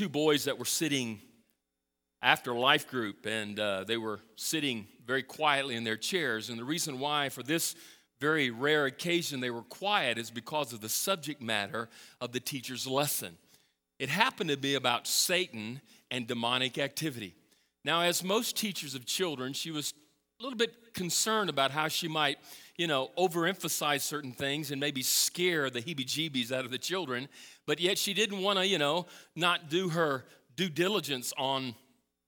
two boys that were sitting after life group, and uh, they were sitting very quietly in their chairs. And the reason why, for this very rare occasion, they were quiet is because of the subject matter of the teacher's lesson. It happened to be about Satan and demonic activity. Now, as most teachers of children, she was a little bit concerned about how she might, you know, overemphasize certain things and maybe scare the heebie jeebies out of the children, but yet she didn't want to, you know, not do her due diligence on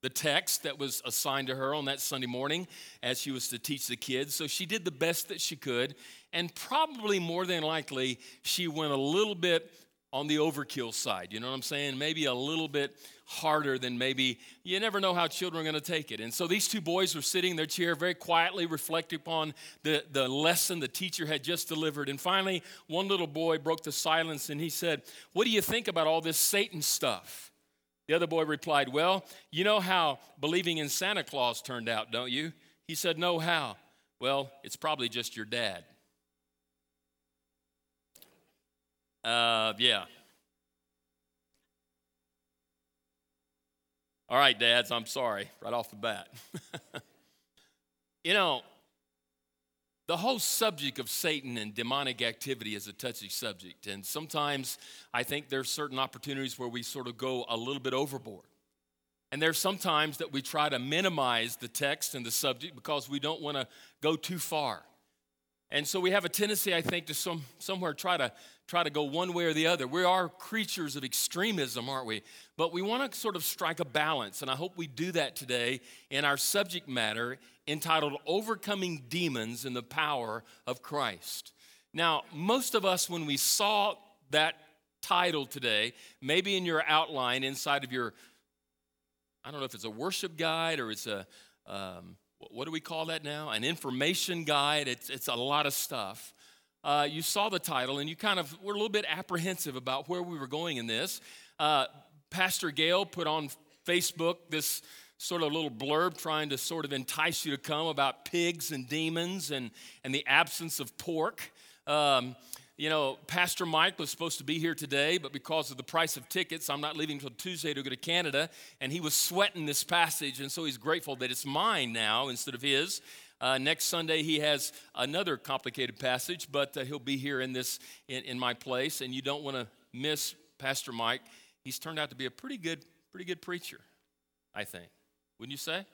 the text that was assigned to her on that Sunday morning as she was to teach the kids. So she did the best that she could, and probably more than likely, she went a little bit on the overkill side. You know what I'm saying? Maybe a little bit harder than maybe you never know how children are going to take it. And so these two boys were sitting in their chair very quietly reflecting upon the, the lesson the teacher had just delivered. And finally, one little boy broke the silence and he said, What do you think about all this Satan stuff? The other boy replied, Well, you know how believing in Santa Claus turned out, don't you? He said, No, how? Well, it's probably just your dad. Uh, yeah. All right, dads, I'm sorry, right off the bat. you know, the whole subject of Satan and demonic activity is a touchy subject. And sometimes I think there's certain opportunities where we sort of go a little bit overboard. And there's sometimes that we try to minimize the text and the subject because we don't want to go too far. And so we have a tendency, I think, to some, somewhere try to try to go one way or the other. We are creatures of extremism, aren't we? But we want to sort of strike a balance, and I hope we do that today in our subject matter entitled Overcoming Demons in the Power of Christ. Now, most of us, when we saw that title today, maybe in your outline inside of your, I don't know if it's a worship guide or it's a, um, what do we call that now? An information guide. It's, it's a lot of stuff. Uh, you saw the title and you kind of were a little bit apprehensive about where we were going in this. Uh, Pastor Gail put on Facebook this sort of little blurb trying to sort of entice you to come about pigs and demons and, and the absence of pork. Um, you know, Pastor Mike was supposed to be here today, but because of the price of tickets, I'm not leaving until Tuesday to go to Canada. And he was sweating this passage, and so he's grateful that it's mine now instead of his. Uh, next Sunday, he has another complicated passage, but uh, he'll be here in this in, in my place, and you don't want to miss Pastor Mike. He's turned out to be a pretty good, pretty good preacher, I think. Wouldn't you say?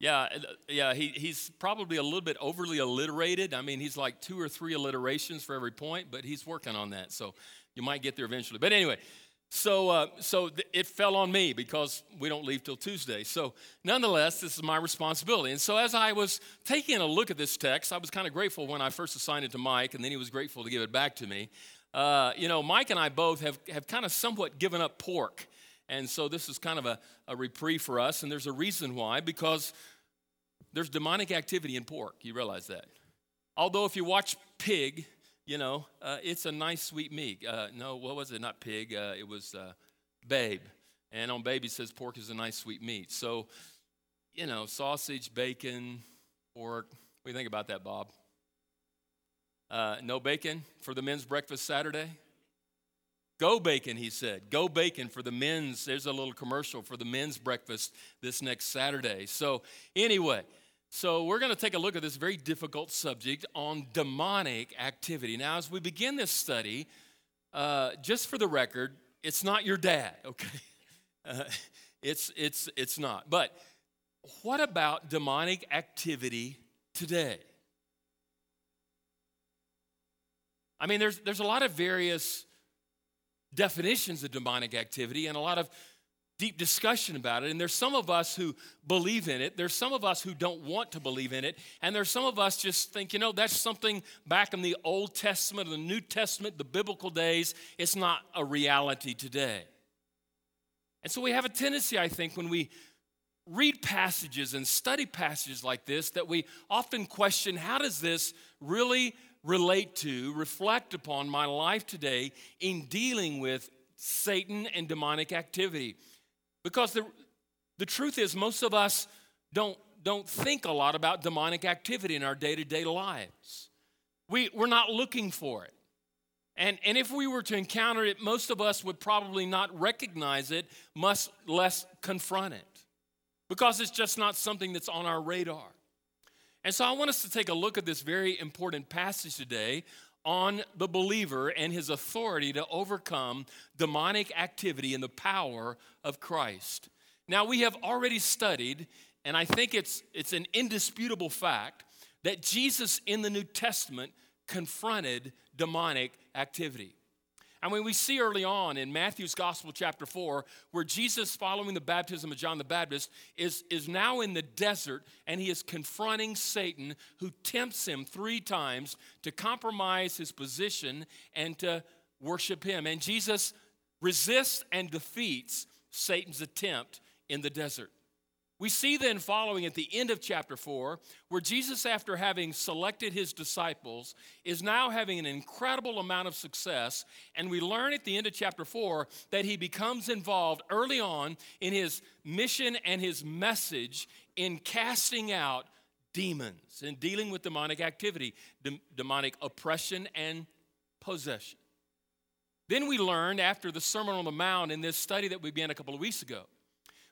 Yeah, uh, yeah, he, he's probably a little bit overly alliterated. I mean, he's like two or three alliterations for every point, but he's working on that. So you might get there eventually. But anyway, so, uh, so th- it fell on me because we don't leave till Tuesday. So, nonetheless, this is my responsibility. And so, as I was taking a look at this text, I was kind of grateful when I first assigned it to Mike, and then he was grateful to give it back to me. Uh, you know, Mike and I both have, have kind of somewhat given up pork. And so this is kind of a, a reprieve for us, and there's a reason why, because there's demonic activity in pork. You realize that. Although, if you watch pig, you know, uh, it's a nice, sweet meat. Uh, no, what was it? Not pig, uh, it was uh, babe. And on baby says pork is a nice, sweet meat. So, you know, sausage, bacon, pork. What do you think about that, Bob? Uh, no bacon for the men's breakfast Saturday? Go bacon, he said. Go bacon for the men's. There's a little commercial for the men's breakfast this next Saturday. So, anyway, so we're going to take a look at this very difficult subject on demonic activity. Now, as we begin this study, uh, just for the record, it's not your dad, okay? Uh, it's, it's, it's not. But what about demonic activity today? I mean, there's, there's a lot of various definitions of demonic activity and a lot of deep discussion about it. And there's some of us who believe in it. There's some of us who don't want to believe in it. And there's some of us just think, you know, that's something back in the Old Testament, the New Testament, the biblical days. It's not a reality today. And so we have a tendency, I think, when we read passages and study passages like this, that we often question how does this really relate to, reflect upon my life today in dealing with Satan and demonic activity. Because the, the truth is, most of us don't, don't think a lot about demonic activity in our day to day lives. We, we're not looking for it. And, and if we were to encounter it, most of us would probably not recognize it, much less confront it, because it's just not something that's on our radar. And so I want us to take a look at this very important passage today on the believer and his authority to overcome demonic activity and the power of Christ. Now, we have already studied, and I think it's, it's an indisputable fact, that Jesus in the New Testament confronted demonic activity. And when we see early on in Matthew's Gospel, chapter 4, where Jesus, following the baptism of John the Baptist, is, is now in the desert and he is confronting Satan, who tempts him three times to compromise his position and to worship him. And Jesus resists and defeats Satan's attempt in the desert. We see then, following at the end of chapter 4, where Jesus, after having selected his disciples, is now having an incredible amount of success. And we learn at the end of chapter 4 that he becomes involved early on in his mission and his message in casting out demons and dealing with demonic activity, de- demonic oppression and possession. Then we learned after the Sermon on the Mount in this study that we began a couple of weeks ago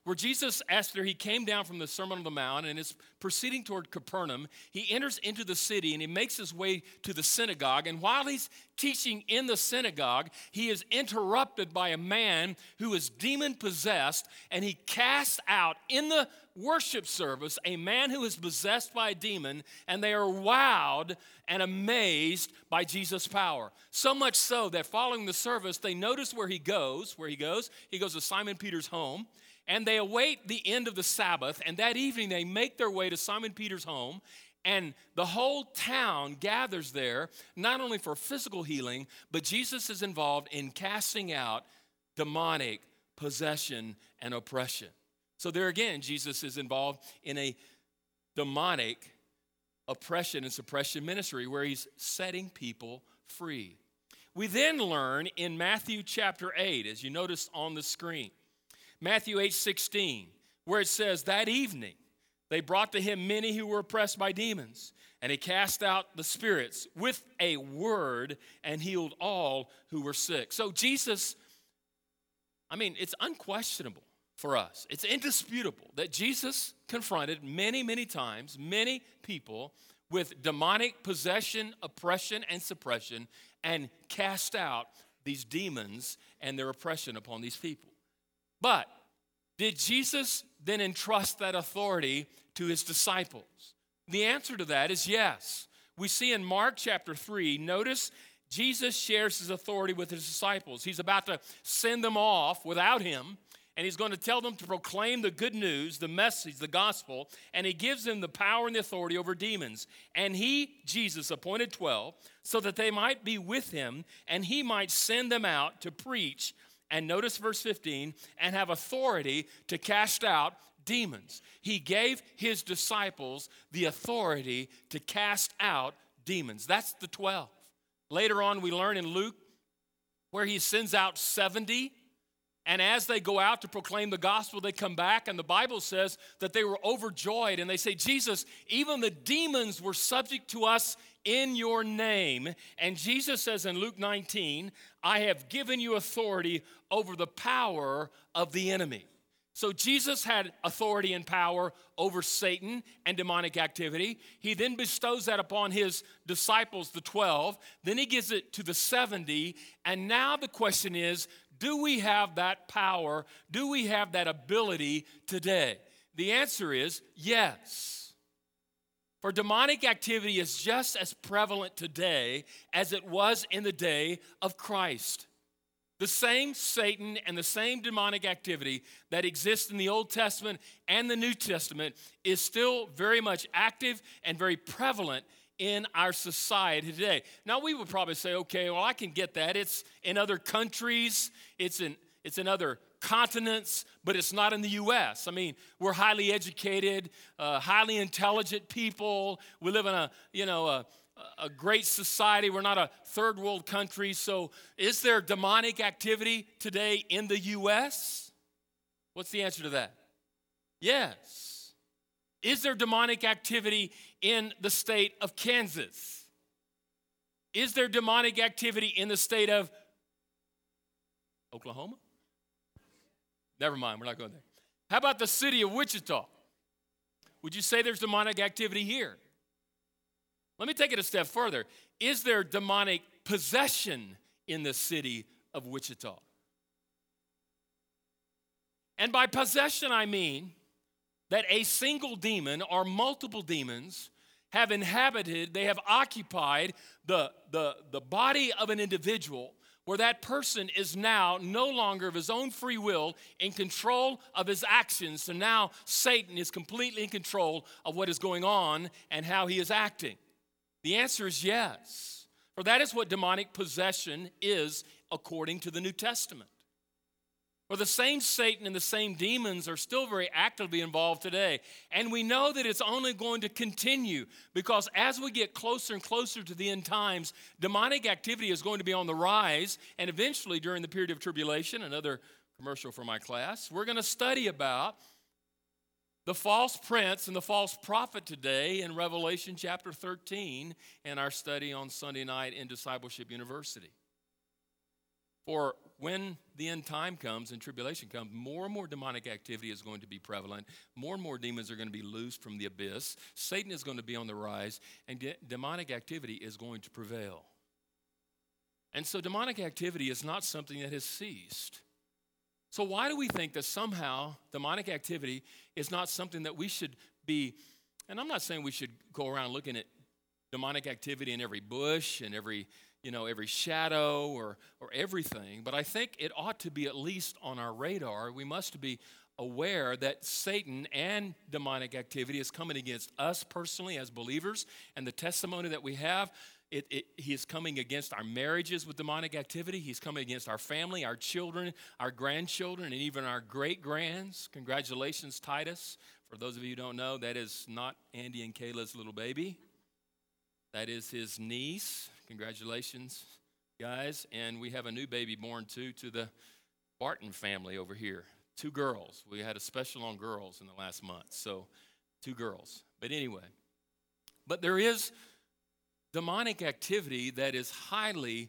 where Jesus, after he came down from the Sermon on the Mount and is proceeding toward Capernaum, he enters into the city and he makes his way to the synagogue. And while he's teaching in the synagogue, he is interrupted by a man who is demon possessed, and he casts out in the worship service a man who is possessed by a demon, and they are wowed and amazed by Jesus' power. So much so that following the service, they notice where he goes. Where he goes, he goes to Simon Peter's home and they await the end of the Sabbath. And that evening, they make their way to Simon Peter's home. And the whole town gathers there, not only for physical healing, but Jesus is involved in casting out demonic possession and oppression. So, there again, Jesus is involved in a demonic oppression and suppression ministry where he's setting people free. We then learn in Matthew chapter 8, as you notice on the screen, Matthew 8 16, where it says, That evening they brought to him many who were oppressed by demons, and he cast out the spirits with a word and healed all who were sick. So, Jesus, I mean, it's unquestionable for us, it's indisputable that Jesus confronted many, many times many people with demonic possession, oppression, and suppression, and cast out these demons and their oppression upon these people. But did Jesus then entrust that authority to his disciples? The answer to that is yes. We see in Mark chapter 3, notice Jesus shares his authority with his disciples. He's about to send them off without him, and he's going to tell them to proclaim the good news, the message, the gospel, and he gives them the power and the authority over demons. And he, Jesus, appointed 12 so that they might be with him and he might send them out to preach and notice verse 15, and have authority to cast out demons. He gave his disciples the authority to cast out demons. That's the 12. Later on, we learn in Luke where he sends out 70. And as they go out to proclaim the gospel, they come back, and the Bible says that they were overjoyed. And they say, Jesus, even the demons were subject to us in your name. And Jesus says in Luke 19, I have given you authority over the power of the enemy. So Jesus had authority and power over Satan and demonic activity. He then bestows that upon his disciples, the 12. Then he gives it to the 70. And now the question is do we have that power? Do we have that ability today? The answer is yes. For demonic activity is just as prevalent today as it was in the day of Christ. The same Satan and the same demonic activity that exists in the Old Testament and the New Testament is still very much active and very prevalent in our society today. Now, we would probably say, okay, well, I can get that. It's in other countries, it's in, it's in other continents, but it's not in the US. I mean, we're highly educated, uh, highly intelligent people. We live in a, you know, a, a great society. We're not a third world country. So, is there demonic activity today in the US? What's the answer to that? Yes. Is there demonic activity in the state of Kansas? Is there demonic activity in the state of Oklahoma? Never mind, we're not going there. How about the city of Wichita? Would you say there's demonic activity here? Let me take it a step further. Is there demonic possession in the city of Wichita? And by possession, I mean that a single demon or multiple demons have inhabited, they have occupied the, the, the body of an individual where that person is now no longer of his own free will in control of his actions. So now Satan is completely in control of what is going on and how he is acting. The answer is yes. For that is what demonic possession is according to the New Testament. For the same Satan and the same demons are still very actively involved today. And we know that it's only going to continue because as we get closer and closer to the end times, demonic activity is going to be on the rise. And eventually, during the period of tribulation, another commercial for my class, we're going to study about the false prince and the false prophet today in Revelation chapter 13 in our study on Sunday night in Discipleship University. For when the end time comes and tribulation comes, more and more demonic activity is going to be prevalent. More and more demons are going to be loosed from the abyss. Satan is going to be on the rise, and de- demonic activity is going to prevail. And so, demonic activity is not something that has ceased. So, why do we think that somehow demonic activity is not something that we should be? And I'm not saying we should go around looking at demonic activity in every bush and every you know, every shadow or, or everything, but I think it ought to be at least on our radar. We must be aware that Satan and demonic activity is coming against us personally as believers, and the testimony that we have. It, it, he is coming against our marriages with demonic activity. He's coming against our family, our children, our grandchildren, and even our great grands. Congratulations, Titus. For those of you who don't know, that is not Andy and Kayla's little baby. That is his niece. Congratulations, guys. And we have a new baby born too to the Barton family over here. Two girls. We had a special on girls in the last month. So, two girls. But anyway, but there is demonic activity that is highly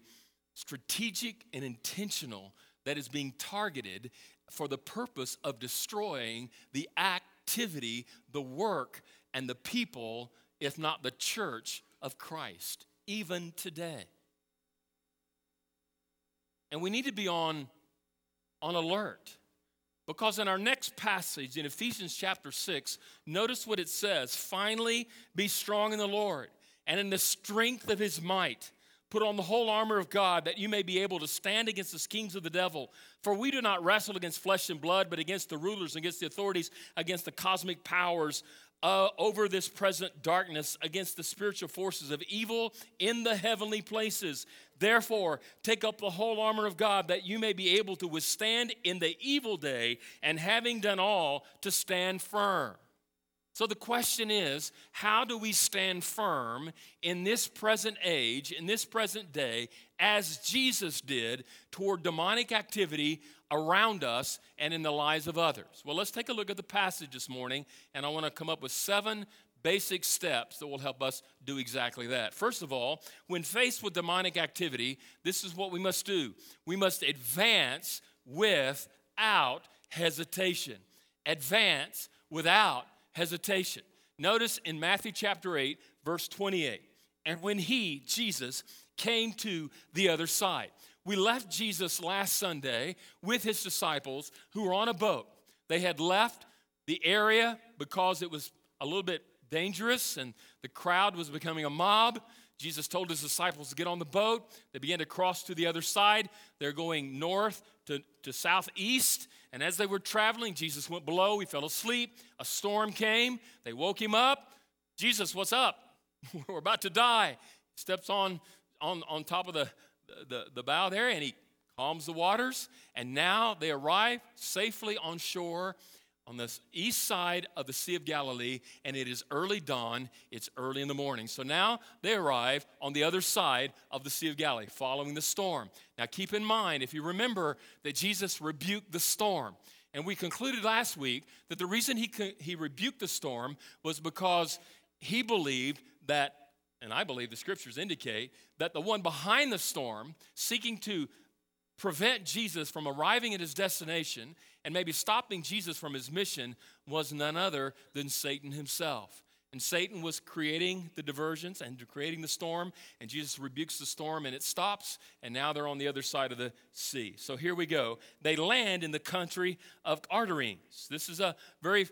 strategic and intentional that is being targeted for the purpose of destroying the activity, the work, and the people, if not the church of Christ even today. And we need to be on, on alert. Because in our next passage in Ephesians chapter 6, notice what it says Finally, be strong in the Lord and in the strength of his might. Put on the whole armor of God that you may be able to stand against the schemes of the devil. For we do not wrestle against flesh and blood, but against the rulers, against the authorities, against the cosmic powers uh, over this present darkness against the spiritual forces of evil in the heavenly places. Therefore, take up the whole armor of God that you may be able to withstand in the evil day, and having done all, to stand firm. So the question is how do we stand firm in this present age, in this present day, as Jesus did toward demonic activity around us and in the lives of others? Well, let's take a look at the passage this morning, and I want to come up with seven basic steps that will help us do exactly that. First of all, when faced with demonic activity, this is what we must do we must advance without hesitation. Advance without hesitation. Notice in Matthew chapter 8, verse 28, and when he, Jesus, came to the other side. We left Jesus last Sunday with his disciples who were on a boat. They had left the area because it was a little bit dangerous and the crowd was becoming a mob. Jesus told his disciples to get on the boat. They began to cross to the other side. They're going north to, to southeast. And as they were traveling, Jesus went below. He fell asleep. A storm came. They woke him up. Jesus, what's up? We're about to die. He steps on, on, on top of the, the, the bow there and he calms the waters. And now they arrive safely on shore on the east side of the Sea of Galilee, and it is early dawn. It's early in the morning. So now they arrive on the other side of the Sea of Galilee, following the storm. Now keep in mind, if you remember, that Jesus rebuked the storm. And we concluded last week that the reason he, he rebuked the storm was because he believed that and I believe the scriptures indicate, that the one behind the storm, seeking to prevent Jesus from arriving at his destination and maybe stopping Jesus from his mission, was none other than Satan himself. And Satan was creating the diversions and creating the storm, and Jesus rebukes the storm and it stops, and now they're on the other side of the sea. So here we go. They land in the country of Gadarenes. This is a very,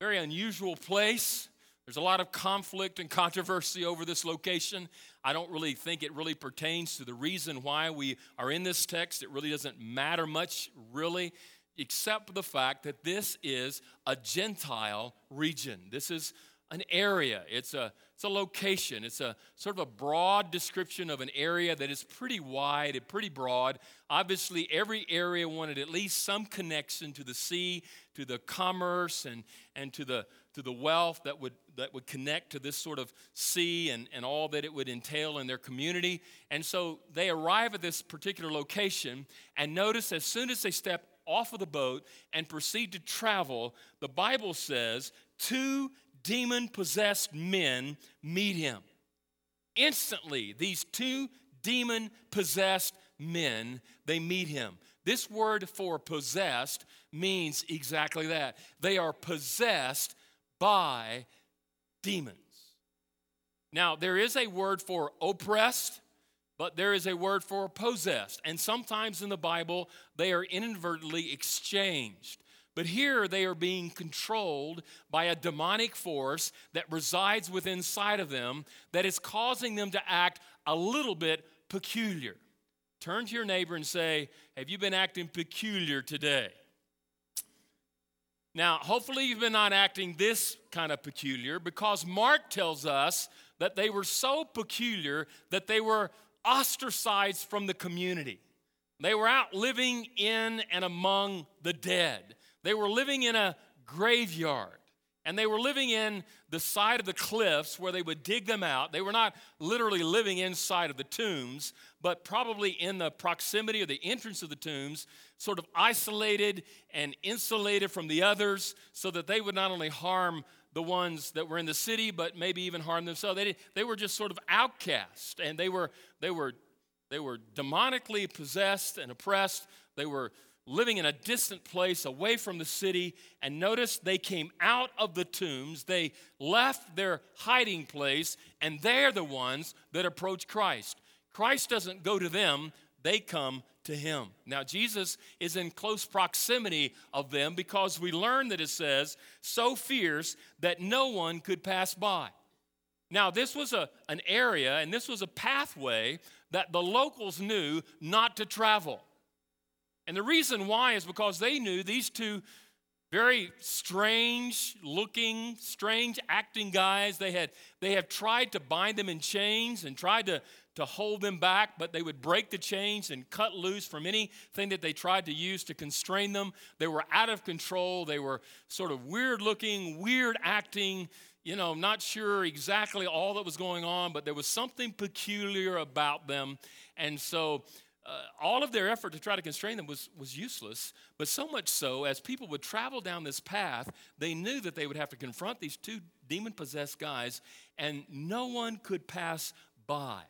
very unusual place. There's a lot of conflict and controversy over this location. I don't really think it really pertains to the reason why we are in this text. It really doesn't matter much, really, except for the fact that this is a Gentile region. This is an area, it's a, it's a location, it's a sort of a broad description of an area that is pretty wide and pretty broad. Obviously, every area wanted at least some connection to the sea, to the commerce, and, and to, the, to the wealth that would, that would connect to this sort of sea and, and all that it would entail in their community. And so they arrive at this particular location, and notice as soon as they step off of the boat and proceed to travel, the Bible says two demon possessed men meet him. Instantly, these two demon possessed men, they meet him. This word for possessed means exactly that. They are possessed by demons. Now, there is a word for oppressed, but there is a word for possessed. And sometimes in the Bible, they are inadvertently exchanged. But here they are being controlled by a demonic force that resides within inside of them that is causing them to act a little bit peculiar. Turn to your neighbor and say, Have you been acting peculiar today? Now, hopefully, you've been not acting this kind of peculiar because Mark tells us that they were so peculiar that they were ostracized from the community. They were out living in and among the dead. They were living in a graveyard. And they were living in the side of the cliffs where they would dig them out. They were not literally living inside of the tombs, but probably in the proximity or the entrance of the tombs, sort of isolated and insulated from the others so that they would not only harm the ones that were in the city, but maybe even harmed themselves. They, they were just sort of outcast and they were, they, were, they were demonically possessed and oppressed. They were living in a distant place away from the city. And notice they came out of the tombs, they left their hiding place, and they're the ones that approach Christ. Christ doesn't go to them, they come to him. Now, Jesus is in close proximity of them because we learn that it says, so fierce that no one could pass by. Now, this was a, an area and this was a pathway that the locals knew not to travel. And the reason why is because they knew these two very strange looking, strange acting guys. They had, they have tried to bind them in chains and tried to, to hold them back, but they would break the chains and cut loose from anything that they tried to use to constrain them. They were out of control. They were sort of weird looking, weird acting, you know, not sure exactly all that was going on, but there was something peculiar about them. And so uh, all of their effort to try to constrain them was, was useless, but so much so, as people would travel down this path, they knew that they would have to confront these two demon possessed guys, and no one could pass by.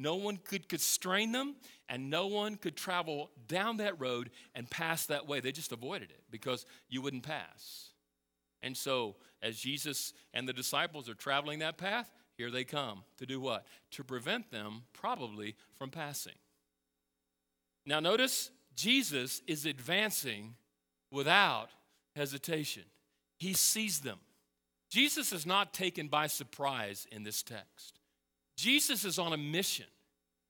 No one could constrain them, and no one could travel down that road and pass that way. They just avoided it because you wouldn't pass. And so, as Jesus and the disciples are traveling that path, here they come to do what? To prevent them, probably, from passing. Now, notice Jesus is advancing without hesitation. He sees them. Jesus is not taken by surprise in this text. Jesus is on a mission.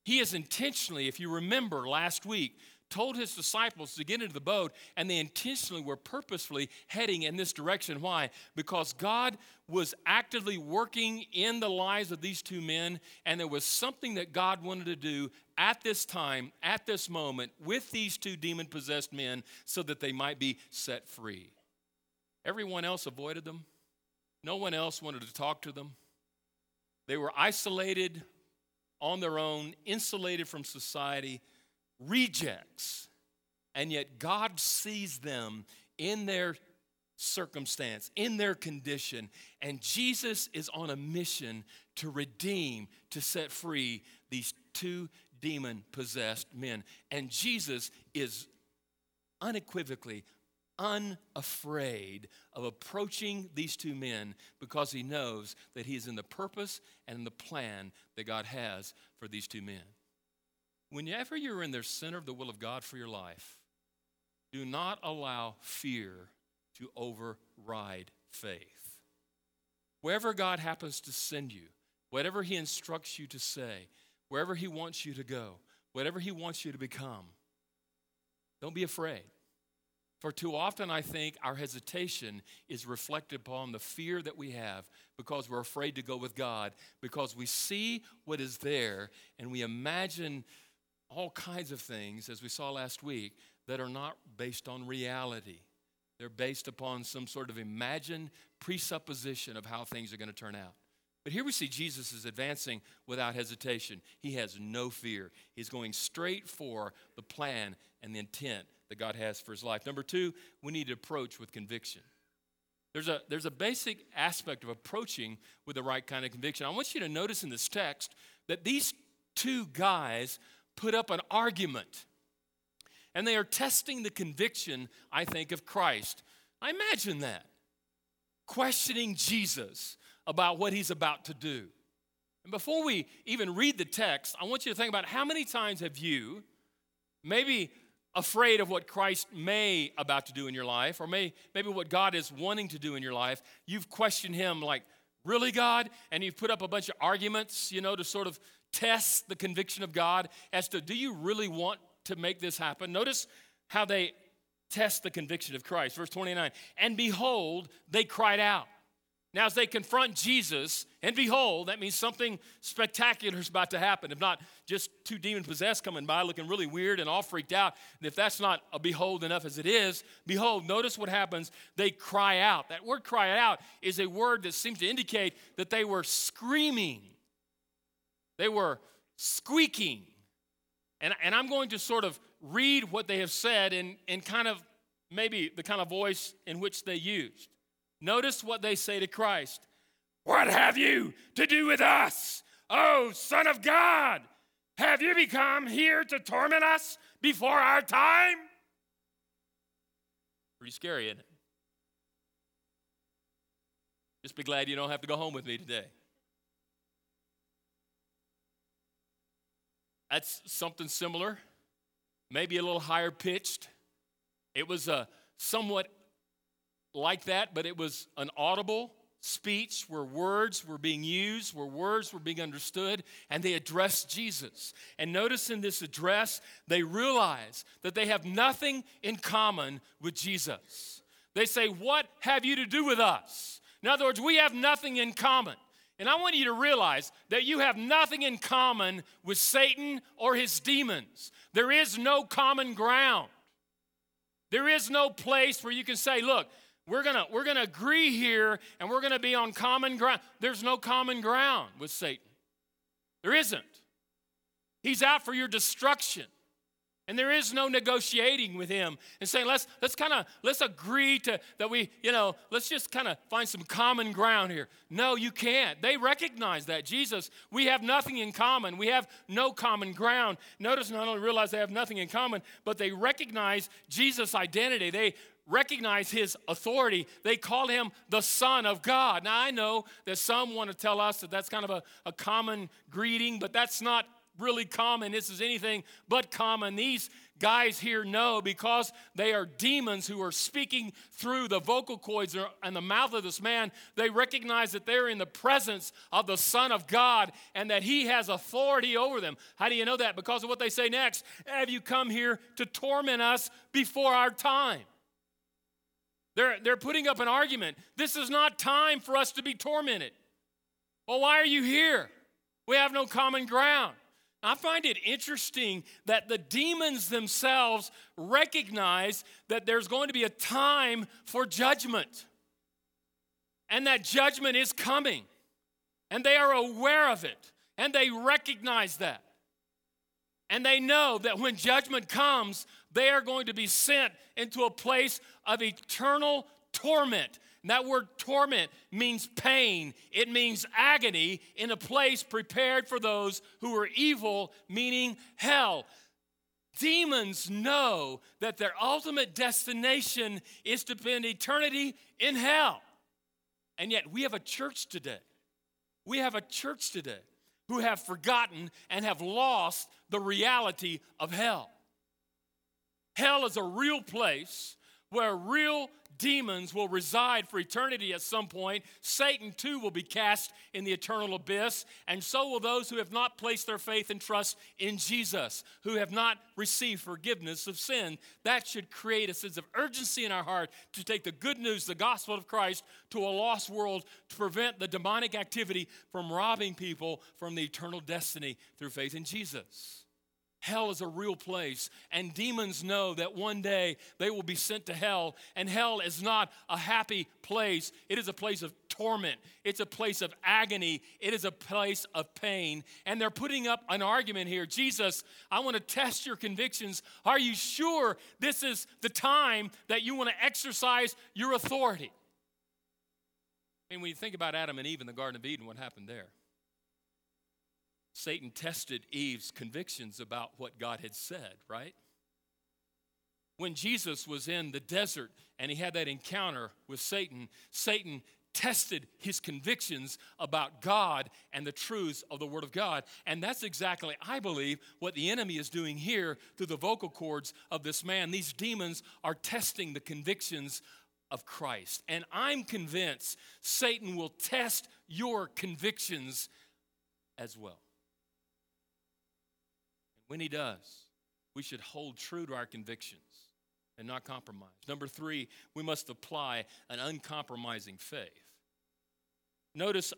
He is intentionally, if you remember last week, told his disciples to get into the boat, and they intentionally were purposefully heading in this direction. Why? Because God was actively working in the lives of these two men, and there was something that God wanted to do at this time, at this moment, with these two demon possessed men so that they might be set free. Everyone else avoided them, no one else wanted to talk to them. They were isolated on their own, insulated from society rejects. And yet God sees them in their circumstance, in their condition. And Jesus is on a mission to redeem, to set free these two demon possessed men. And Jesus is unequivocally unafraid of approaching these two men because he knows that he is in the purpose and in the plan that God has for these two men. Whenever you're in the center of the will of God for your life, do not allow fear to override faith. Wherever God happens to send you, whatever He instructs you to say, wherever He wants you to go, whatever He wants you to become, don't be afraid. For too often, I think our hesitation is reflected upon the fear that we have because we're afraid to go with God, because we see what is there and we imagine all kinds of things, as we saw last week, that are not based on reality. They're based upon some sort of imagined presupposition of how things are going to turn out. But here we see Jesus is advancing without hesitation. He has no fear. He's going straight for the plan and the intent that God has for his life. Number two, we need to approach with conviction. There's a, there's a basic aspect of approaching with the right kind of conviction. I want you to notice in this text that these two guys put up an argument. And they are testing the conviction, I think, of Christ. I imagine that. Questioning Jesus about what he's about to do. And before we even read the text, I want you to think about how many times have you, maybe afraid of what Christ may about to do in your life, or may, maybe what God is wanting to do in your life, you've questioned him like, really, God? And you've put up a bunch of arguments, you know, to sort of test the conviction of God as to do you really want to make this happen? Notice how they test the conviction of Christ. Verse 29 And behold, they cried out. Now, as they confront Jesus, and behold, that means something spectacular is about to happen. If not just two demon possessed coming by looking really weird and all freaked out, and if that's not a behold enough as it is, behold, notice what happens. They cry out. That word cry out is a word that seems to indicate that they were screaming, they were squeaking. And, and I'm going to sort of read what they have said in, in kind of maybe the kind of voice in which they used. Notice what they say to Christ What have you to do with us, O Son of God? Have you become here to torment us before our time? Pretty scary, isn't it? Just be glad you don't have to go home with me today. That's something similar, maybe a little higher pitched. It was a somewhat like that, but it was an audible speech where words were being used, where words were being understood, and they addressed Jesus. And notice in this address, they realize that they have nothing in common with Jesus. They say, What have you to do with us? In other words, we have nothing in common. And I want you to realize that you have nothing in common with Satan or his demons. There is no common ground. There is no place where you can say, Look, we're gonna, we're gonna agree here and we're gonna be on common ground. There's no common ground with Satan. There isn't. He's out for your destruction. And there is no negotiating with him and saying, let's, let's kind of, let's agree to, that we, you know, let's just kind of find some common ground here. No, you can't. They recognize that. Jesus, we have nothing in common. We have no common ground. Notice not only realize they have nothing in common, but they recognize Jesus' identity. They recognize his authority. They call him the Son of God. Now, I know that some want to tell us that that's kind of a, a common greeting, but that's not really common. This is anything but common. These guys here know because they are demons who are speaking through the vocal cords and the mouth of this man. They recognize that they're in the presence of the Son of God and that he has authority over them. How do you know that? Because of what they say next. Have you come here to torment us before our time? They're, they're putting up an argument. This is not time for us to be tormented. Well, why are you here? We have no common ground. I find it interesting that the demons themselves recognize that there's going to be a time for judgment. And that judgment is coming. And they are aware of it. And they recognize that. And they know that when judgment comes, they are going to be sent into a place of eternal torment. And that word torment means pain, it means agony in a place prepared for those who are evil, meaning hell. Demons know that their ultimate destination is to spend eternity in hell. And yet, we have a church today. We have a church today who have forgotten and have lost the reality of hell. Hell is a real place where real demons will reside for eternity at some point. Satan, too, will be cast in the eternal abyss, and so will those who have not placed their faith and trust in Jesus, who have not received forgiveness of sin. That should create a sense of urgency in our heart to take the good news, the gospel of Christ, to a lost world to prevent the demonic activity from robbing people from the eternal destiny through faith in Jesus. Hell is a real place, and demons know that one day they will be sent to hell. And hell is not a happy place, it is a place of torment, it's a place of agony, it is a place of pain. And they're putting up an argument here Jesus, I want to test your convictions. Are you sure this is the time that you want to exercise your authority? I mean, when you think about Adam and Eve in the Garden of Eden, what happened there? Satan tested Eve's convictions about what God had said, right? When Jesus was in the desert and he had that encounter with Satan, Satan tested his convictions about God and the truths of the Word of God. And that's exactly, I believe, what the enemy is doing here through the vocal cords of this man. These demons are testing the convictions of Christ. And I'm convinced Satan will test your convictions as well. When he does, we should hold true to our convictions and not compromise. Number three, we must apply an uncompromising faith. Notice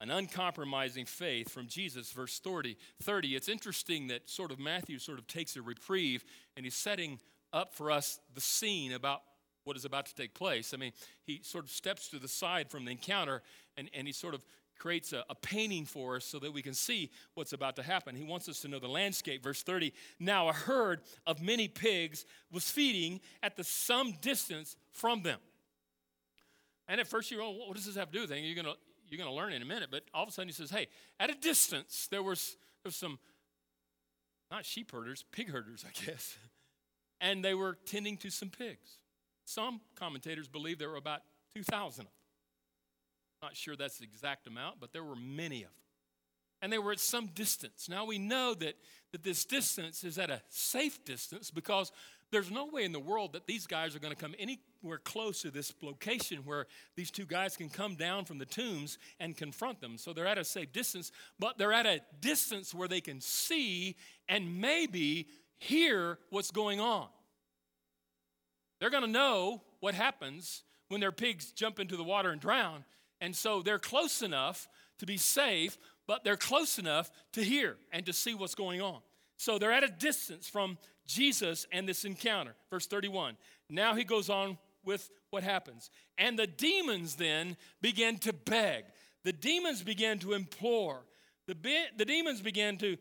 an uncompromising faith from Jesus, verse 30. 30. It's interesting that sort of Matthew sort of takes a reprieve and he's setting up for us the scene about what is about to take place. I mean, he sort of steps to the side from the encounter and, and he sort of creates a, a, painting for us so that we can see what's about to happen. He wants us to know the landscape. Verse 30 Now a herd of many pigs was feeding at the some distance from them. And at first you're, oh, what does this have to do with anything? You're going you're gonna learn in a minute. But all of a sudden he says, hey, at a distance, there was, there was some, not sheep herders, pig herders, I guess. And they were tending to some pigs. Some commentators believe there were about 2,000 of them. Not sure that's the exact amount, but there were many of them. And they were at some distance. Now we know that, that this distance is at a safe distance because there's no way in the world that these guys are going to come anywhere close to this location where these two guys can come down from the tombs and confront them. So they're at a safe distance, but they're at a distance where they can see and maybe hear what's going on. They're going to know what happens when their pigs jump into the water and drown, and so they're close enough to be safe, but they're close enough to hear and to see what's going on. So they're at a distance from Jesus and this encounter. Verse 31. Now he goes on with what happens. And the demons then began to beg. The demons began to implore. The, be- the demons began to,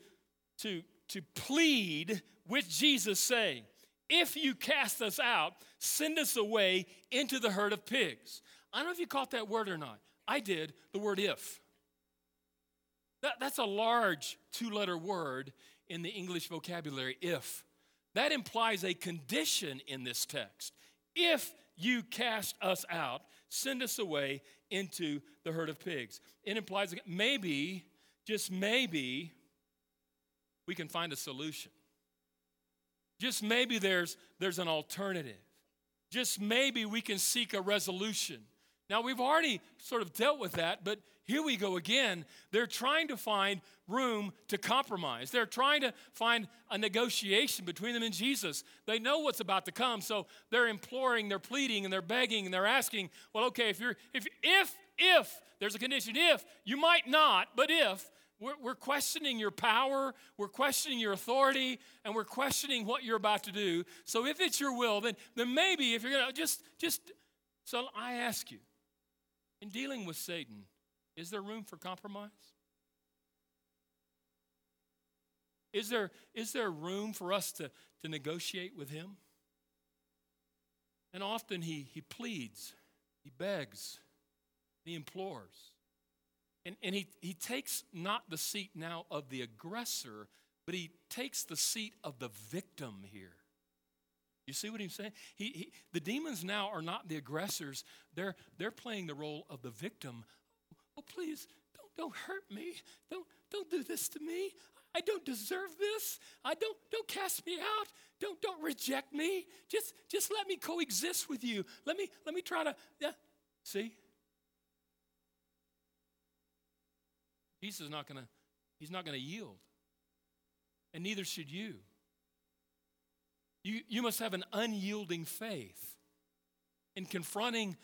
to, to plead with Jesus, saying, If you cast us out, send us away into the herd of pigs. I don't know if you caught that word or not. I did the word if. That, that's a large two letter word in the English vocabulary, if. That implies a condition in this text. If you cast us out, send us away into the herd of pigs. It implies maybe, just maybe, we can find a solution. Just maybe there's, there's an alternative. Just maybe we can seek a resolution. Now, we've already sort of dealt with that, but here we go again. They're trying to find room to compromise. They're trying to find a negotiation between them and Jesus. They know what's about to come, so they're imploring, they're pleading, and they're begging, and they're asking, well, okay, if you're, if, if, if, there's a condition, if, you might not, but if, we're, we're questioning your power, we're questioning your authority, and we're questioning what you're about to do. So if it's your will, then, then maybe if you're gonna just, just, so I ask you, in dealing with Satan, is there room for compromise? Is there, is there room for us to, to negotiate with him? And often he, he pleads, he begs, he implores. And, and he, he takes not the seat now of the aggressor, but he takes the seat of the victim here. You see what he's saying? He, he, the demons now are not the aggressors, they're, they're playing the role of the victim. Oh, please, don't, don't hurt me. Don't, don't do this to me. I don't deserve this. I don't don't cast me out. Don't don't reject me. Just just let me coexist with you. Let me let me try to yeah. See? Jesus is not gonna he's not gonna yield. And neither should you. You, you must have an unyielding faith in confronting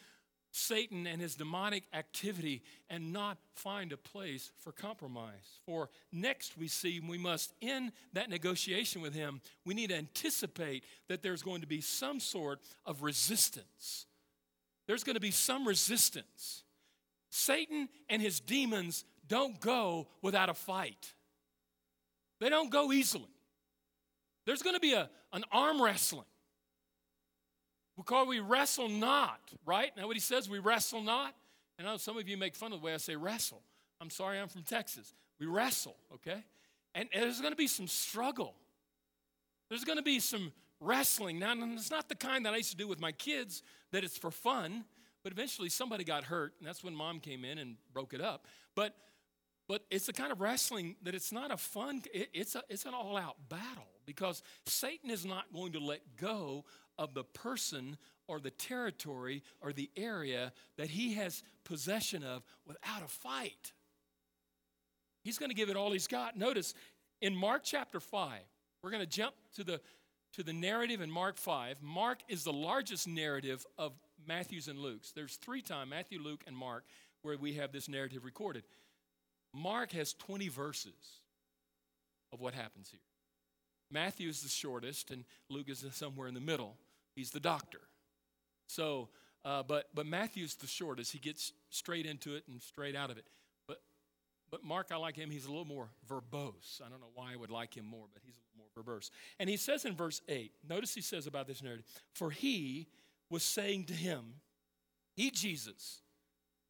Satan and his demonic activity and not find a place for compromise. For next, we see we must, end that negotiation with him, we need to anticipate that there's going to be some sort of resistance. There's going to be some resistance. Satan and his demons don't go without a fight, they don't go easily. There's going to be a, an arm wrestling. Because we wrestle not, right? Now, what he says, we wrestle not. And I know some of you make fun of the way I say wrestle. I'm sorry, I'm from Texas. We wrestle, okay? And, and there's going to be some struggle. There's going to be some wrestling. Now, it's not the kind that I used to do with my kids, that it's for fun, but eventually somebody got hurt, and that's when mom came in and broke it up. But but it's the kind of wrestling that it's not a fun, it, it's, a, it's an all out battle because Satan is not going to let go of the person or the territory or the area that he has possession of without a fight. He's going to give it all he's got. Notice in Mark chapter 5, we're going to jump to the to the narrative in Mark 5. Mark is the largest narrative of Matthew's and Luke's. There's three times Matthew, Luke, and Mark where we have this narrative recorded. Mark has 20 verses of what happens here. Matthew is the shortest, and Luke is somewhere in the middle. He's the doctor. So, uh, but but Matthew's the shortest. He gets straight into it and straight out of it. But but Mark, I like him. He's a little more verbose. I don't know why I would like him more, but he's a little more verbose. And he says in verse eight. Notice he says about this narrative. For he was saying to him, he Jesus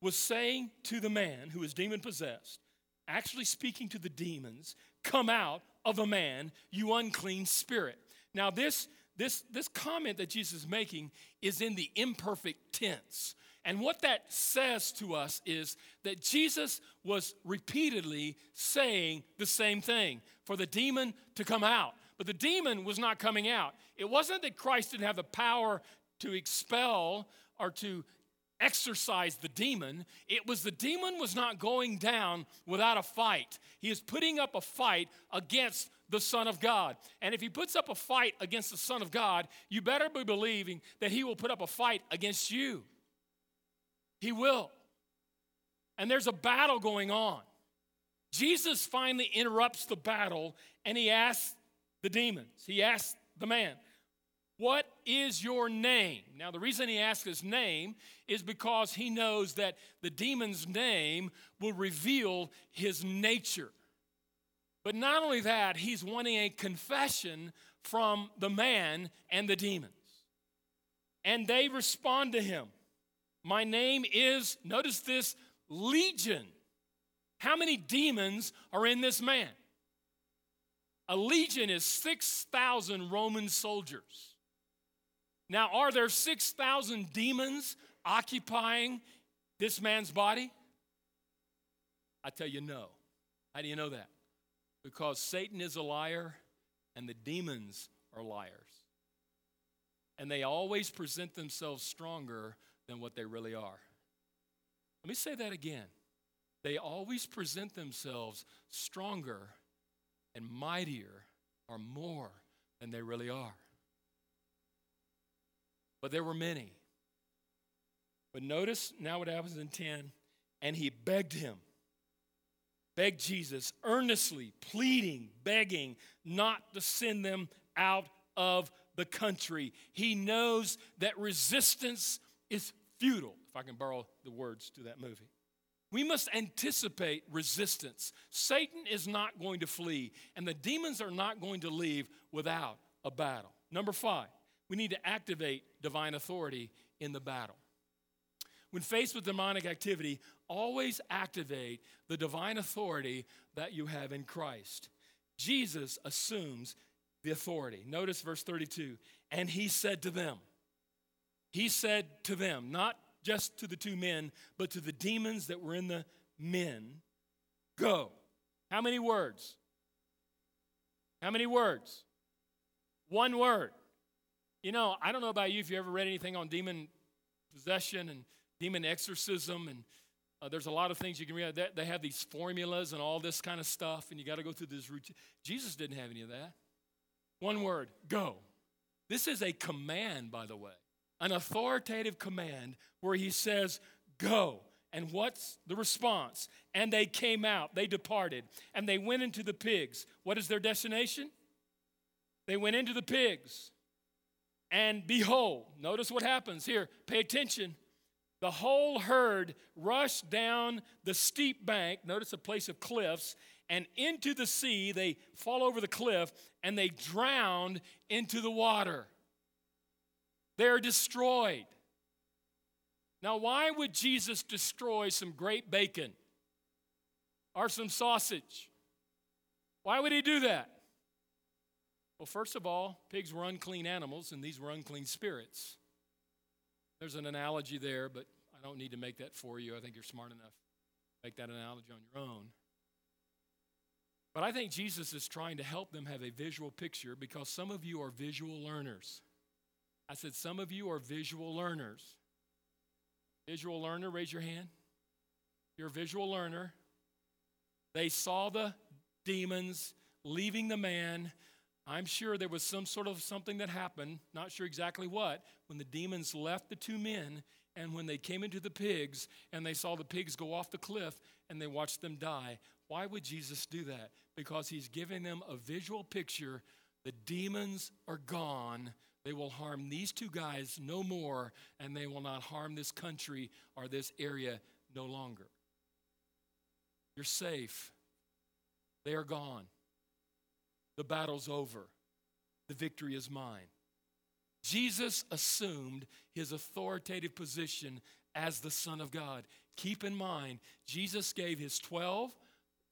was saying to the man who was demon possessed, actually speaking to the demons, come out of a man, you unclean spirit. Now this this, this comment that Jesus is making is in the imperfect tense. And what that says to us is that Jesus was repeatedly saying the same thing for the demon to come out. But the demon was not coming out. It wasn't that Christ didn't have the power to expel or to exorcise the demon. It was the demon was not going down without a fight. He is putting up a fight against the Son of God. And if he puts up a fight against the Son of God, you better be believing that he will put up a fight against you. He will. And there's a battle going on. Jesus finally interrupts the battle and he asks the demons, he asks the man, What is your name? Now, the reason he asks his name is because he knows that the demon's name will reveal his nature. But not only that, he's wanting a confession from the man and the demons. And they respond to him. My name is, notice this, Legion. How many demons are in this man? A legion is 6,000 Roman soldiers. Now, are there 6,000 demons occupying this man's body? I tell you no. How do you know that? Because Satan is a liar and the demons are liars. And they always present themselves stronger than what they really are. Let me say that again. They always present themselves stronger and mightier or more than they really are. But there were many. But notice now what happens in 10 and he begged him begged Jesus earnestly, pleading, begging not to send them out of the country. He knows that resistance is futile, if I can borrow the words to that movie. We must anticipate resistance. Satan is not going to flee, and the demons are not going to leave without a battle. Number five, we need to activate divine authority in the battle. When faced with demonic activity, always activate the divine authority that you have in Christ. Jesus assumes the authority. Notice verse 32 and he said to them, He said to them, not just to the two men, but to the demons that were in the men, Go. How many words? How many words? One word. You know, I don't know about you if you ever read anything on demon possession and demon exorcism, and uh, there's a lot of things you can read. They, they have these formulas and all this kind of stuff, and you got to go through this routine. Jesus didn't have any of that. One word go. This is a command, by the way, an authoritative command where he says, Go. And what's the response? And they came out, they departed, and they went into the pigs. What is their destination? They went into the pigs. And behold, notice what happens here. Pay attention. The whole herd rushed down the steep bank, notice a place of cliffs, and into the sea. They fall over the cliff and they drowned into the water. They're destroyed. Now, why would Jesus destroy some great bacon or some sausage? Why would he do that? Well, first of all, pigs were unclean animals and these were unclean spirits. There's an analogy there, but I don't need to make that for you. I think you're smart enough to make that analogy on your own. But I think Jesus is trying to help them have a visual picture because some of you are visual learners. I said, some of you are visual learners. Visual learner, raise your hand. You're a visual learner. They saw the demons leaving the man. I'm sure there was some sort of something that happened, not sure exactly what, when the demons left the two men and when they came into the pigs and they saw the pigs go off the cliff and they watched them die. Why would Jesus do that? Because he's giving them a visual picture. The demons are gone. They will harm these two guys no more, and they will not harm this country or this area no longer. You're safe. They are gone. The battle's over. The victory is mine. Jesus assumed his authoritative position as the Son of God. Keep in mind, Jesus gave his 12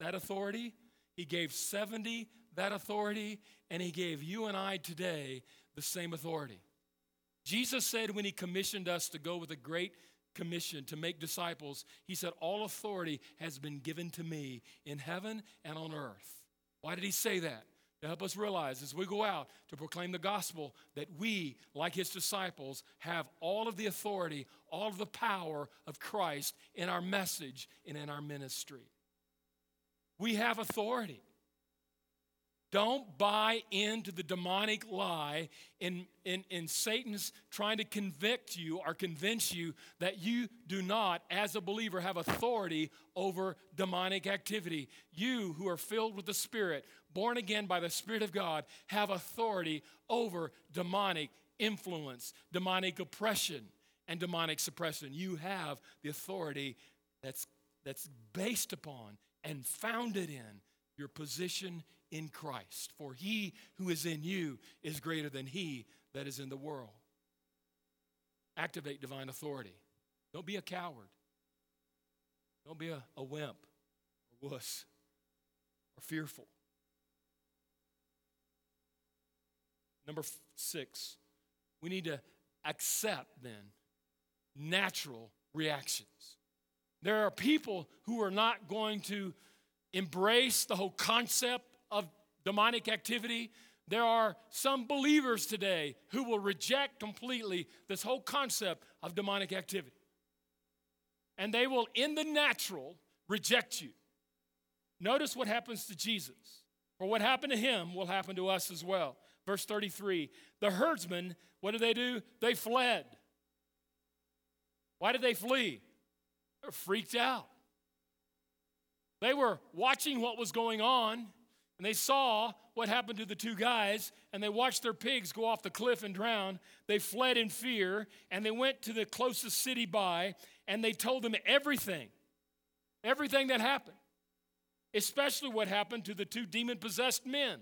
that authority, he gave 70 that authority, and he gave you and I today the same authority. Jesus said when he commissioned us to go with a great commission to make disciples, he said, All authority has been given to me in heaven and on earth. Why did he say that? To help us realize as we go out to proclaim the gospel that we, like his disciples, have all of the authority, all of the power of Christ in our message and in our ministry. We have authority. Don't buy into the demonic lie in, in, in Satan's trying to convict you or convince you that you do not, as a believer, have authority over demonic activity. You who are filled with the Spirit, born again by the Spirit of God, have authority over demonic influence, demonic oppression, and demonic suppression. You have the authority that's, that's based upon and founded in your position in Christ. For he who is in you is greater than he that is in the world. Activate divine authority. Don't be a coward. Don't be a, a wimp or wuss or fearful. Number six, we need to accept then natural reactions. There are people who are not going to embrace the whole concept of demonic activity. There are some believers today who will reject completely this whole concept of demonic activity. And they will, in the natural, reject you. Notice what happens to Jesus. For what happened to him will happen to us as well. Verse 33 The herdsmen, what did they do? They fled. Why did they flee? They're freaked out. They were watching what was going on and they saw what happened to the two guys, and they watched their pigs go off the cliff and drown. They fled in fear, and they went to the closest city by, and they told them everything, everything that happened, especially what happened to the two demon possessed men.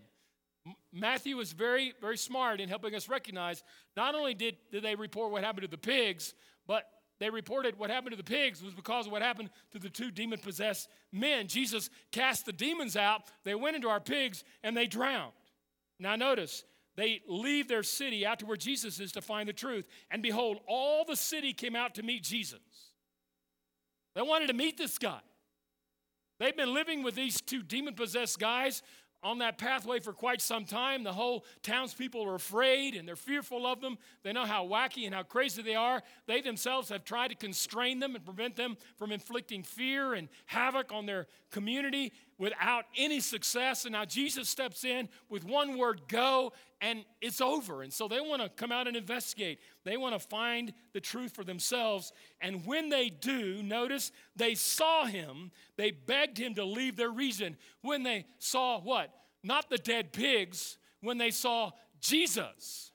Matthew was very, very smart in helping us recognize not only did, did they report what happened to the pigs, but they reported what happened to the pigs was because of what happened to the two demon possessed men. Jesus cast the demons out, they went into our pigs, and they drowned. Now, notice, they leave their city out to where Jesus is to find the truth. And behold, all the city came out to meet Jesus. They wanted to meet this guy. They've been living with these two demon possessed guys on that pathway for quite some time. The whole townspeople are afraid and they're fearful of them. They know how wacky and how crazy they are. They themselves have tried to constrain them and prevent them from inflicting fear and havoc on their community without any success. And now Jesus steps in with one word go, and it's over. And so they want to come out and investigate. They want to find the truth for themselves. And when they do, notice they saw him, they begged him to leave their region. When they saw what? Not the dead pigs, when they saw Jesus.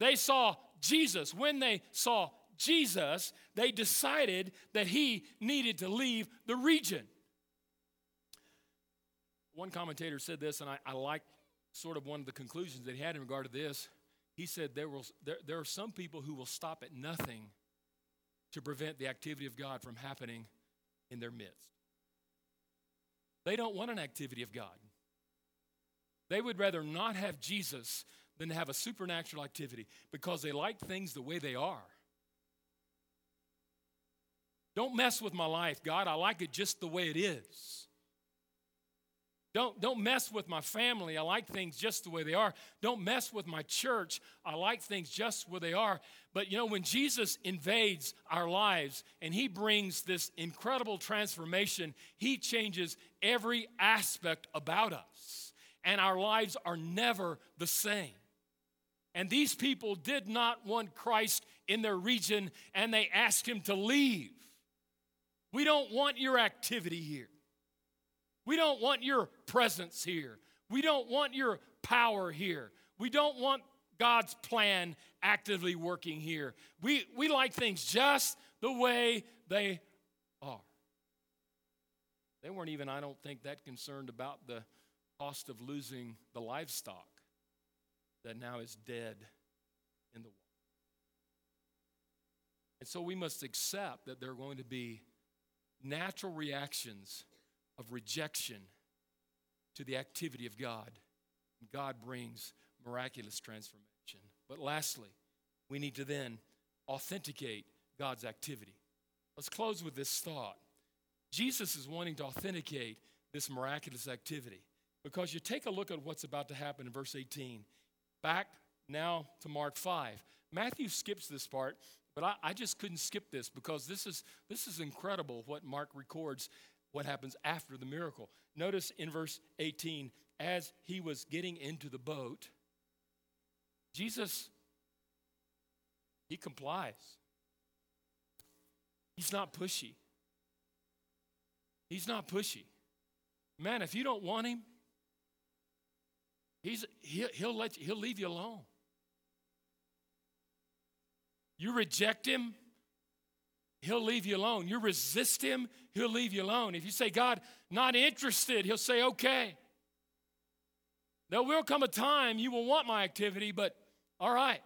They saw Jesus. When they saw Jesus, they decided that he needed to leave the region. One commentator said this, and I, I like sort of one of the conclusions that he had in regard to this. He said there, will, there, there are some people who will stop at nothing to prevent the activity of God from happening in their midst. They don't want an activity of God. They would rather not have Jesus than to have a supernatural activity because they like things the way they are. Don't mess with my life, God. I like it just the way it is. Don't, don't mess with my family. I like things just the way they are. Don't mess with my church. I like things just where they are. But you know, when Jesus invades our lives and he brings this incredible transformation, he changes every aspect about us. And our lives are never the same. And these people did not want Christ in their region and they asked him to leave. We don't want your activity here. We don't want your presence here. We don't want your power here. We don't want God's plan actively working here. We, we like things just the way they are. They weren't even, I don't think, that concerned about the cost of losing the livestock that now is dead in the water. And so we must accept that there are going to be natural reactions of rejection to the activity of God. God brings miraculous transformation. But lastly, we need to then authenticate God's activity. Let's close with this thought. Jesus is wanting to authenticate this miraculous activity because you take a look at what's about to happen in verse 18. Back now to Mark 5. Matthew skips this part, but I, I just couldn't skip this because this is, this is incredible what Mark records what happens after the miracle. Notice in verse 18, as he was getting into the boat, Jesus, he complies. He's not pushy. He's not pushy. Man, if you don't want him, he's, he'll, he'll, let you, he'll leave you alone. You reject him, he'll leave you alone. You resist him, he'll leave you alone. If you say, God, not interested, he'll say, okay. There will come a time you will want my activity, but all right.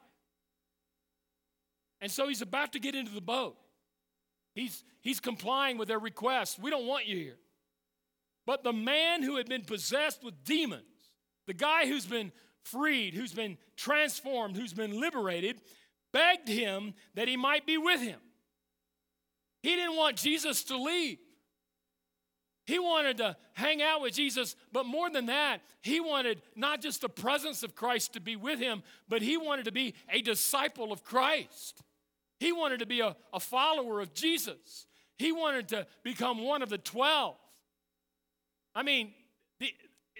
And so he's about to get into the boat. He's, he's complying with their request. We don't want you here. But the man who had been possessed with demons, the guy who's been freed, who's been transformed, who's been liberated, begged him that he might be with him. He didn't want Jesus to leave. He wanted to hang out with Jesus, but more than that, he wanted not just the presence of Christ to be with him, but he wanted to be a disciple of Christ. He wanted to be a, a follower of Jesus. He wanted to become one of the 12. I mean,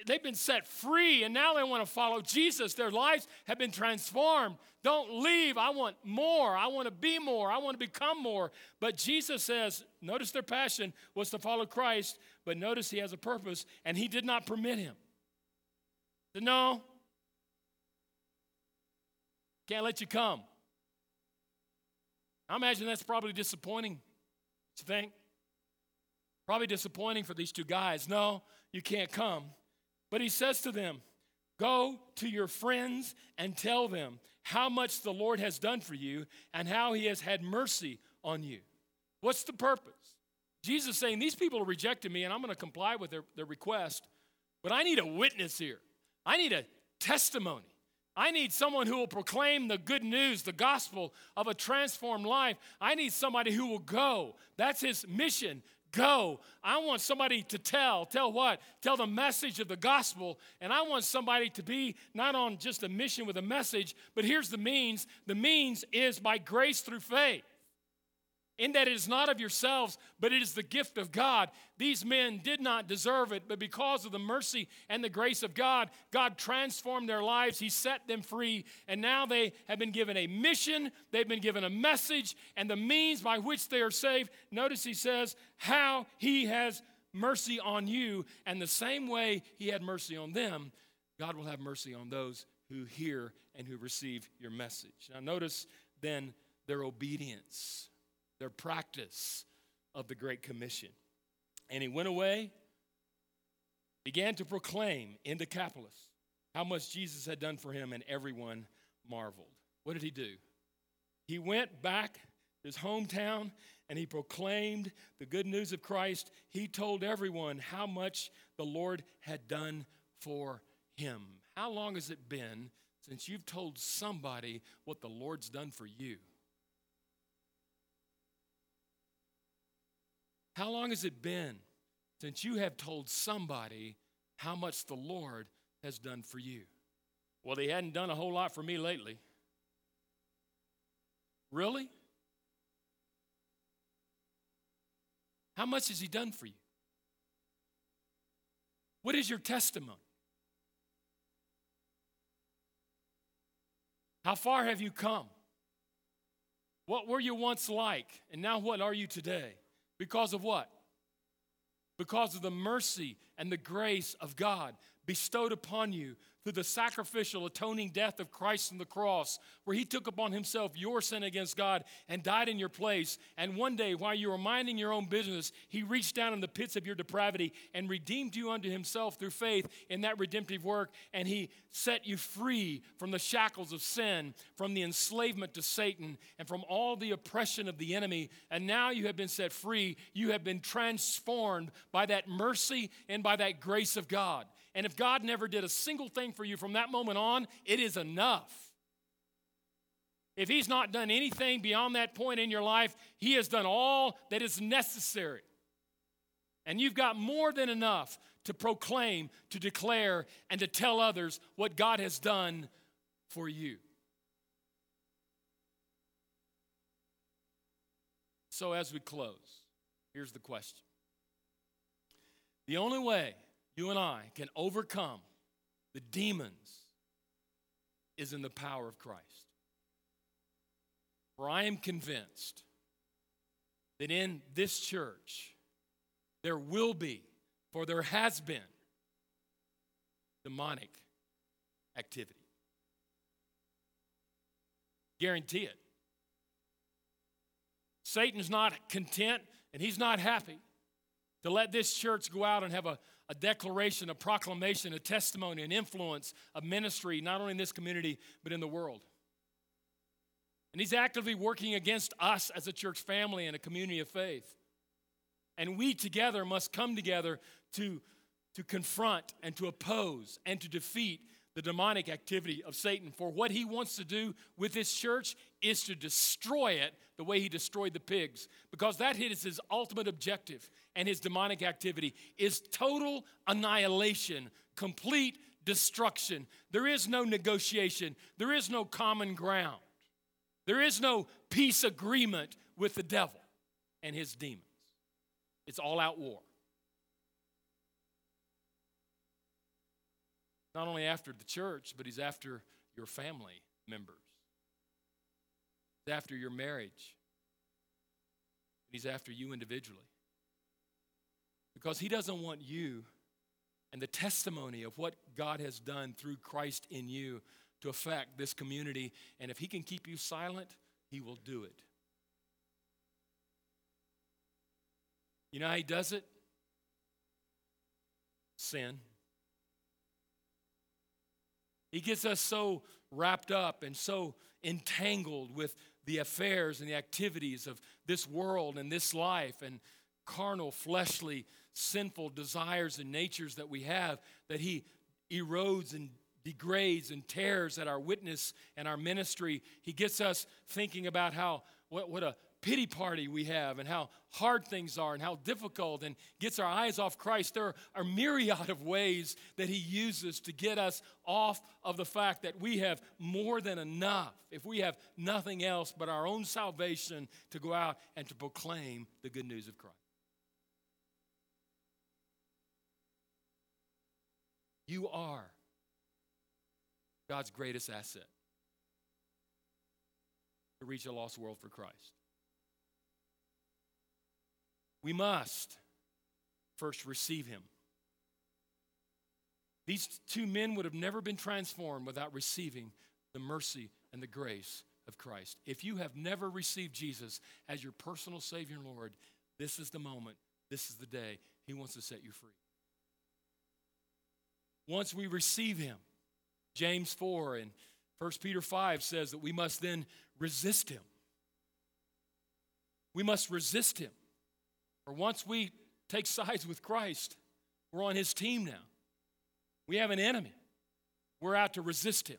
they've been set free and now they want to follow Jesus. Their lives have been transformed. Don't leave. I want more. I want to be more. I want to become more. But Jesus says, notice their passion was to follow Christ, but notice he has a purpose and he did not permit him. No, can't let you come. I imagine that's probably disappointing. You think? Probably disappointing for these two guys. No, you can't come. But he says to them, Go to your friends and tell them how much the Lord has done for you and how he has had mercy on you. What's the purpose? Jesus saying, These people are rejecting me and I'm going to comply with their, their request, but I need a witness here. I need a testimony. I need someone who will proclaim the good news, the gospel of a transformed life. I need somebody who will go. That's his mission. Go. I want somebody to tell. Tell what? Tell the message of the gospel. And I want somebody to be not on just a mission with a message, but here's the means the means is by grace through faith in that it is not of yourselves, but it is the gift of God. These men did not deserve it, but because of the mercy and the grace of God, God transformed their lives. He set them free, and now they have been given a mission, they've been given a message, and the means by which they are saved. Notice he says, How he has mercy on you, and the same way he had mercy on them, God will have mercy on those who hear and who receive your message. Now, notice then their obedience their practice of the Great Commission. And he went away, began to proclaim in Decapolis how much Jesus had done for him, and everyone marveled. What did he do? He went back to his hometown and he proclaimed the good news of Christ. He told everyone how much the Lord had done for him. How long has it been since you've told somebody what the Lord's done for you? How long has it been since you have told somebody how much the Lord has done for you? Well, they hadn't done a whole lot for me lately. Really? How much has He done for you? What is your testimony? How far have you come? What were you once like, and now what are you today? Because of what? Because of the mercy and the grace of God bestowed upon you through the sacrificial atoning death of Christ on the cross, where he took upon himself your sin against God and died in your place. And one day, while you were minding your own business, he reached down in the pits of your depravity and redeemed you unto himself through faith in that redemptive work. And he set you free from the shackles of sin, from the enslavement to Satan, and from all the oppression of the enemy. And now you have been set free. You have been transformed by that mercy and by that grace of God. And if God never did a single thing for you from that moment on, it is enough. If He's not done anything beyond that point in your life, He has done all that is necessary. And you've got more than enough to proclaim, to declare, and to tell others what God has done for you. So, as we close, here's the question The only way you and I can overcome the demons is in the power of Christ. For I am convinced that in this church there will be, for there has been, demonic activity. Guarantee it. Satan's not content and he's not happy to let this church go out and have a a declaration, a proclamation, a testimony, an influence, a ministry, not only in this community, but in the world. And he's actively working against us as a church family and a community of faith. And we together must come together to, to confront and to oppose and to defeat the demonic activity of Satan. For what he wants to do with this church is to destroy it the way he destroyed the pigs, because that is his ultimate objective. And his demonic activity is total annihilation, complete destruction. There is no negotiation, there is no common ground, there is no peace agreement with the devil and his demons. It's all out war. Not only after the church, but he's after your family members. He's after your marriage. He's after you individually. Because he doesn't want you and the testimony of what God has done through Christ in you to affect this community. And if he can keep you silent, he will do it. You know how he does it? Sin. He gets us so wrapped up and so entangled with the affairs and the activities of this world and this life and carnal, fleshly, sinful desires and natures that we have that He erodes and degrades and tears at our witness and our ministry. He gets us thinking about how what, what a pity party we have and how hard things are and how difficult and gets our eyes off Christ. There are myriad of ways that He uses to get us off of the fact that we have more than enough, if we have nothing else but our own salvation to go out and to proclaim the good news of Christ. You are God's greatest asset to reach a lost world for Christ. We must first receive him. These two men would have never been transformed without receiving the mercy and the grace of Christ. If you have never received Jesus as your personal Savior and Lord, this is the moment, this is the day. He wants to set you free. Once we receive him, James 4 and 1 Peter 5 says that we must then resist him. We must resist him. Or once we take sides with Christ, we're on his team now. We have an enemy. We're out to resist him.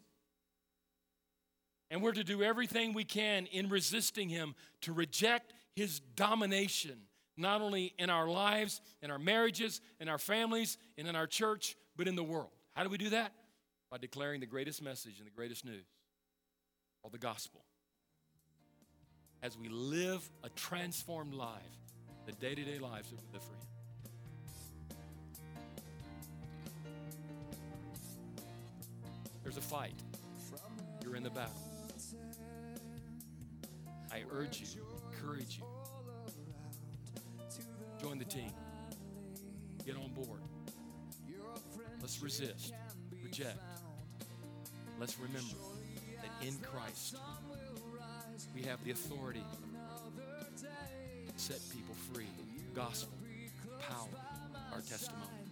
And we're to do everything we can in resisting him to reject his domination, not only in our lives, in our marriages, in our families, and in our church, but in the world. How do we do that? By declaring the greatest message and the greatest news, or the gospel. As we live a transformed life the day to day lives live for Him. There's a fight. You're in the battle. I urge you, encourage you. Join the team. Get on board. Let's resist, reject. Let's remember that in Christ we have the authority set people free. Gospel, power, our testimony,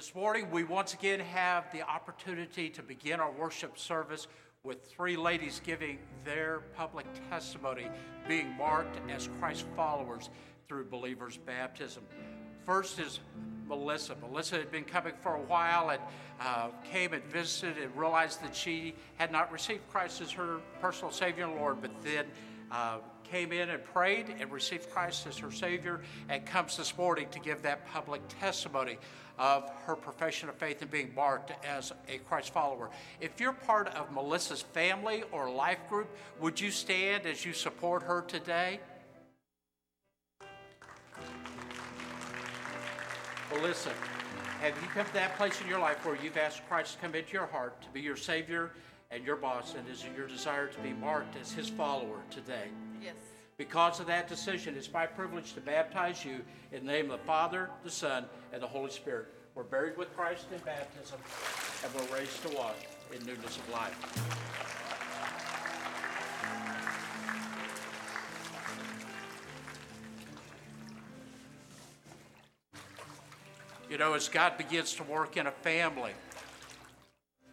This morning, we once again have the opportunity to begin our worship service with three ladies giving their public testimony, being marked as Christ followers through believers' baptism. First is Melissa. Melissa had been coming for a while and uh, came and visited and realized that she had not received Christ as her personal Savior and Lord, but then uh, came in and prayed and received Christ as her Savior and comes this morning to give that public testimony of her profession of faith and being marked as a Christ follower. If you're part of Melissa's family or life group, would you stand as you support her today? Melissa, have you come to that place in your life where you've asked Christ to come into your heart to be your Savior and your boss, and is it your desire to be marked as His follower today? Yes. Because of that decision, it's my privilege to baptize you in the name of the Father, the Son, and the Holy Spirit. We're buried with Christ in baptism, and we're raised to walk in newness of life. You know, as God begins to work in a family,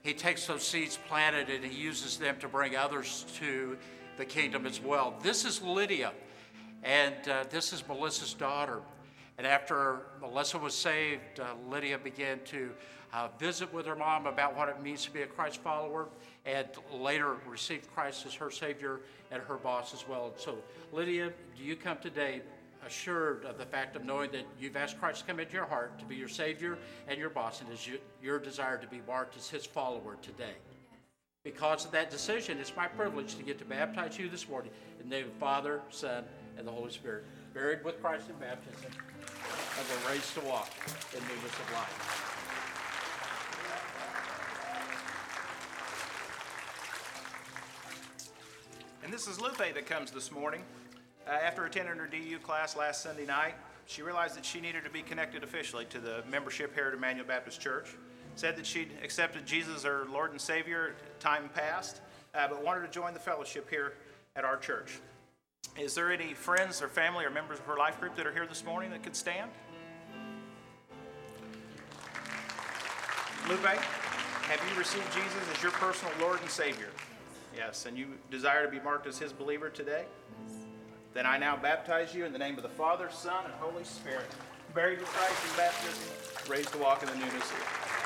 He takes those seeds planted and He uses them to bring others to the kingdom as well. This is Lydia, and uh, this is Melissa's daughter. And after Melissa was saved, uh, Lydia began to uh, visit with her mom about what it means to be a Christ follower, and later received Christ as her Savior and her boss as well. So, Lydia, do you come today assured of the fact of knowing that you've asked Christ to come into your heart to be your Savior and your boss, and is your desire to be marked as His follower today? Because of that decision, it's my privilege to get to baptize you this morning in the name of the Father, Son, and the Holy Spirit. Buried with Christ in baptism, and we're raised to walk in newness of life. And this is Lupe that comes this morning. Uh, after attending her DU class last Sunday night, she realized that she needed to be connected officially to the membership here at Immanuel Baptist Church. Said that she'd accepted Jesus as her Lord and Savior time past, uh, but wanted to join the fellowship here at our church. Is there any friends or family or members of her life group that are here this morning that could stand? Lupe, have you received Jesus as your personal Lord and Savior? Yes, and you desire to be marked as His believer today? Then I now baptize you in the name of the Father, Son, and Holy Spirit, buried with Christ in baptism, raised to walk in the newness of life.